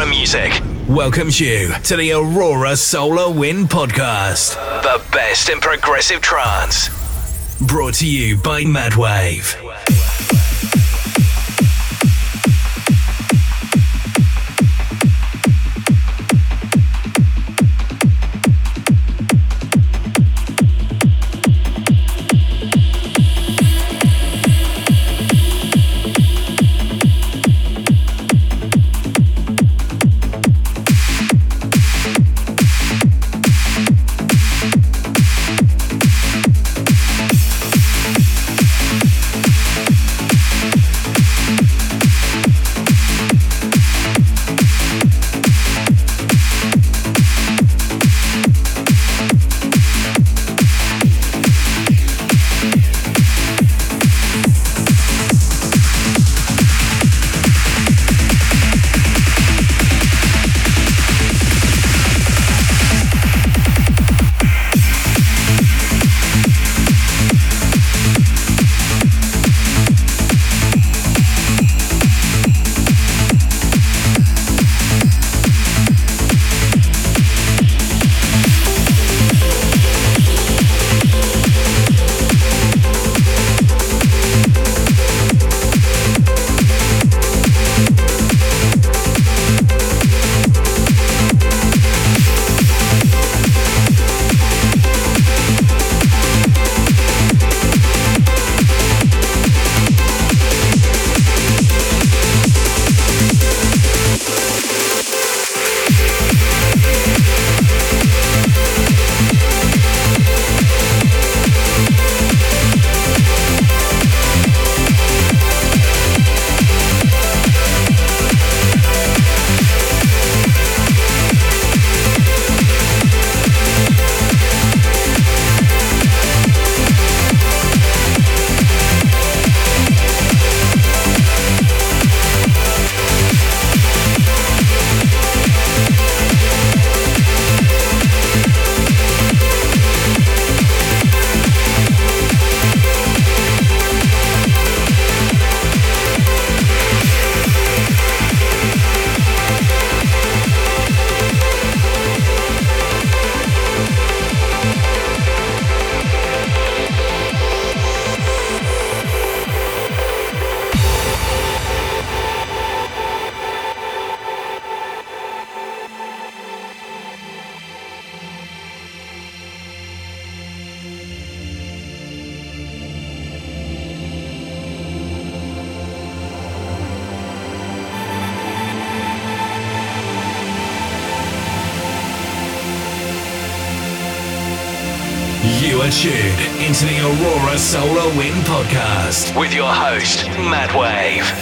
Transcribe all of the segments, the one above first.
Aurora Music welcomes you to the Aurora Solar Wind Podcast. The best in progressive trance. Brought to you by Madwave. Podcast with your host, Madwave.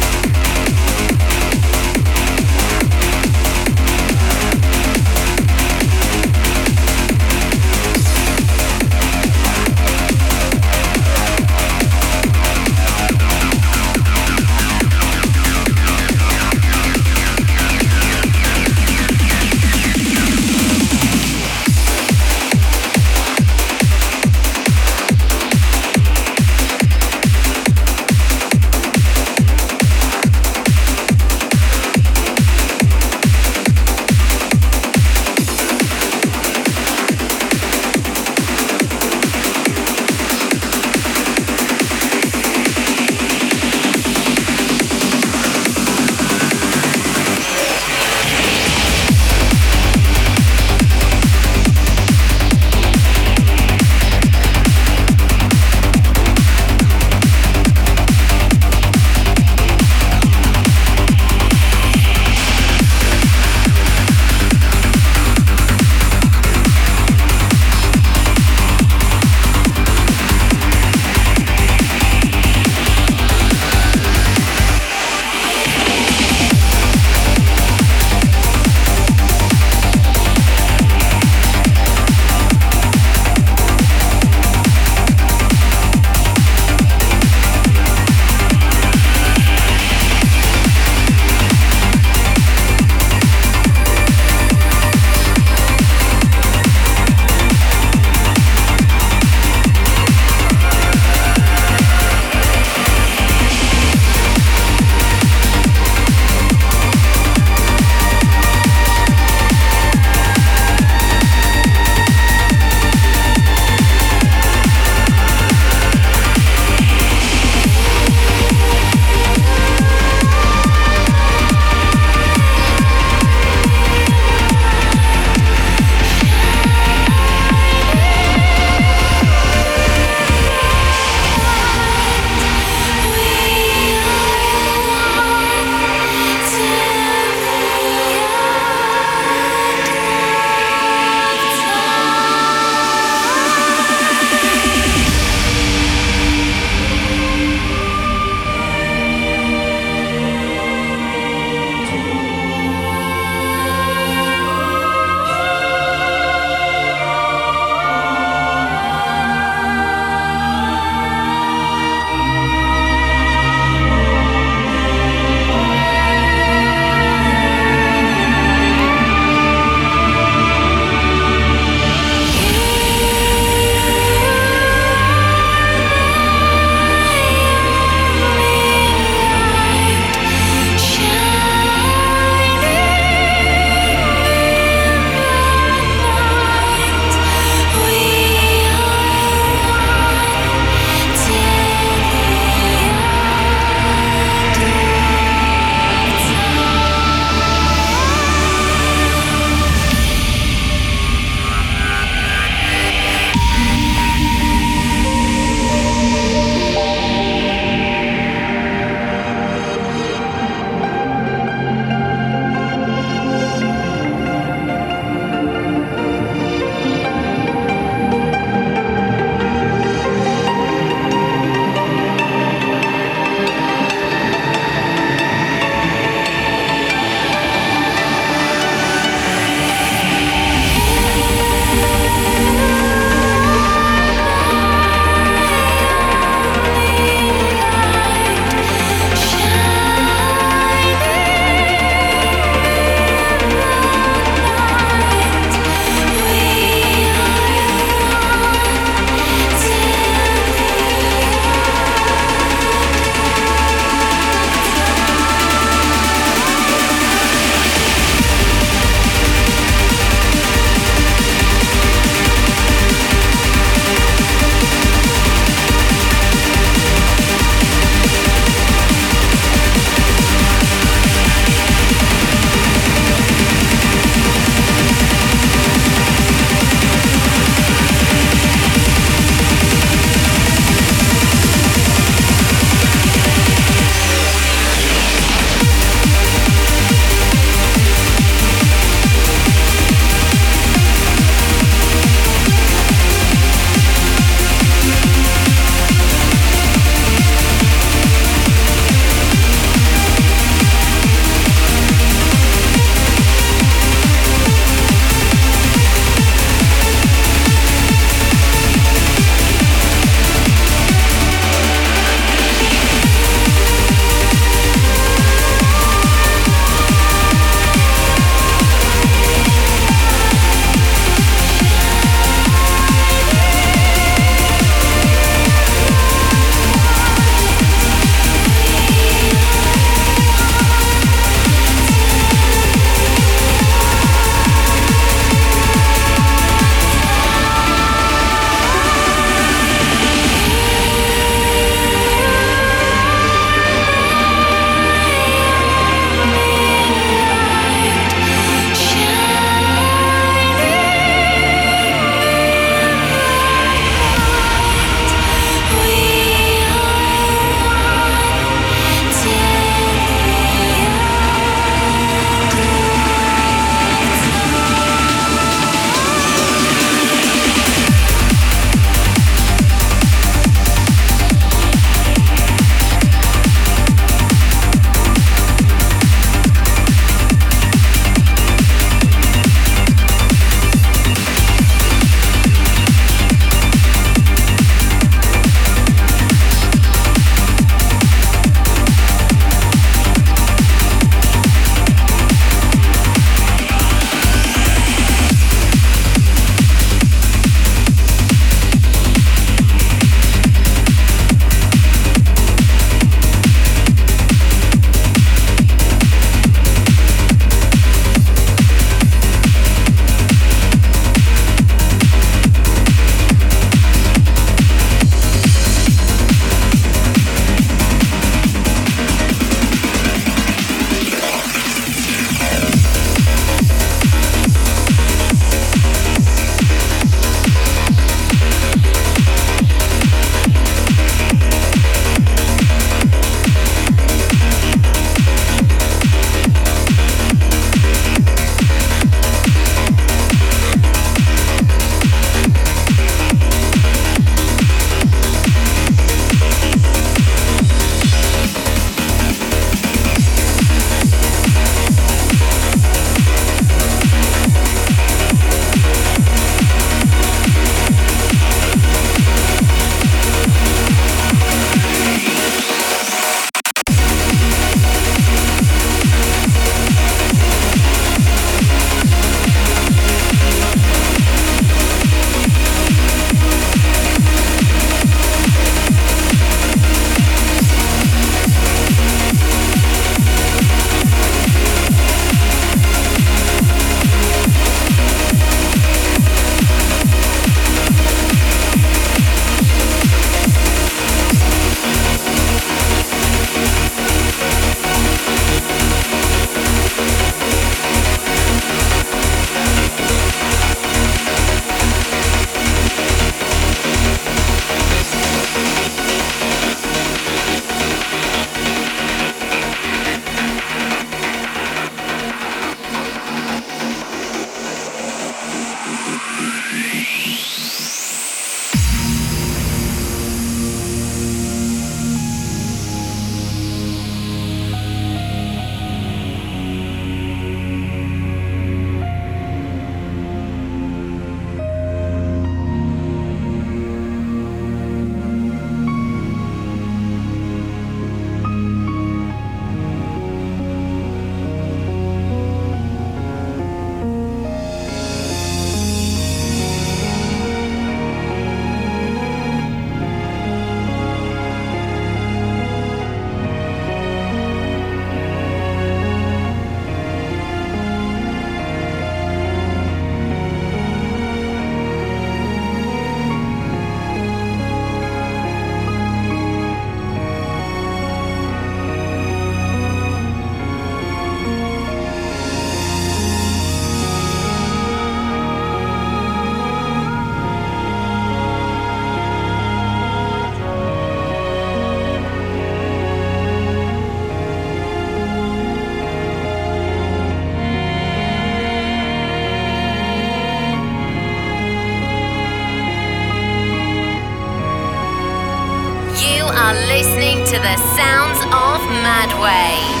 To the sounds of Madwave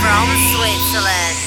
from Switzerland.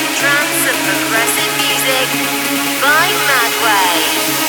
and drums of progressive music by Madwave.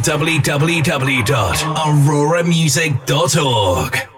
www.auroramusic.org.